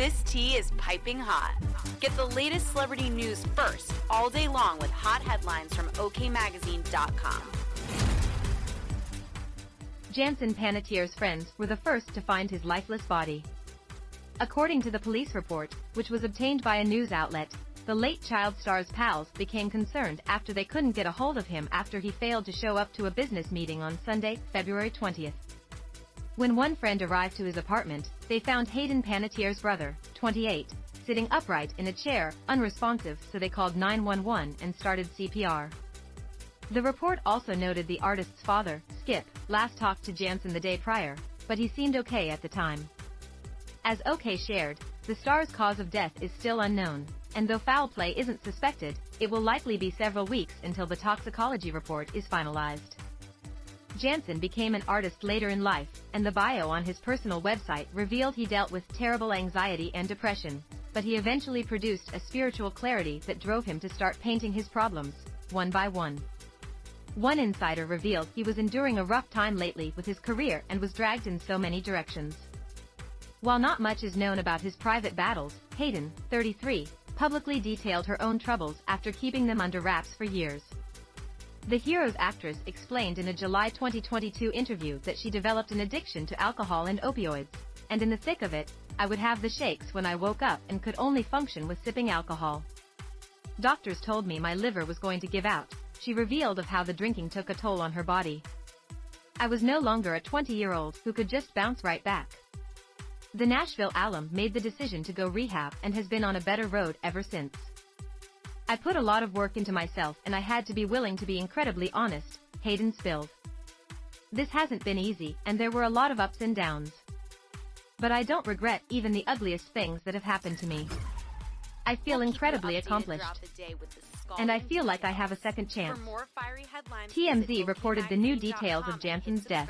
This tea is piping hot. Get the latest celebrity news first all day long with hot headlines from OKMagazine.com. Jansen Panettiere's friends were the first to find his lifeless body. According to the police report, which was obtained by a news outlet, the late child star's pals became concerned after they couldn't get a hold of him after he failed to show up to a business meeting on Sunday, February 20th. When one friend arrived to his apartment, they found Hayden Panettiere's brother, 28, sitting upright in a chair, unresponsive, so they called 911 and started CPR. The report also noted the artist's father, Skip, last talked to Jansen the day prior, but he seemed okay at the time. As OK shared, the star's cause of death is still unknown, and though foul play isn't suspected, it will likely be several weeks until the toxicology report is finalized. Jansen became an artist later in life, and the bio on his personal website revealed he dealt with terrible anxiety and depression, but he eventually produced a spiritual clarity that drove him to start painting his problems, one by one. One insider revealed he was enduring a rough time lately with his career and was dragged in so many directions. While not much is known about his private battles, Hayden, 33, publicly detailed her own troubles after keeping them under wraps for years. The Heroes actress explained in a July 2022 interview that she developed an addiction to alcohol and opioids, and in the thick of it, I would have the shakes when I woke up and could only function with sipping alcohol. Doctors told me my liver was going to give out, she revealed of how the drinking took a toll on her body. I was no longer a 20-year-old who could just bounce right back. The Nashville alum made the decision to go rehab and has been on a better road ever since. I put a lot of work into myself and I had to be willing to be incredibly honest, Hayden spilled. This hasn't been easy, and there were a lot of ups and downs. But I don't regret even the ugliest things that have happened to me. I feel incredibly accomplished. And I feel like I have a second chance. TMZ reported the new details of Jansen's death.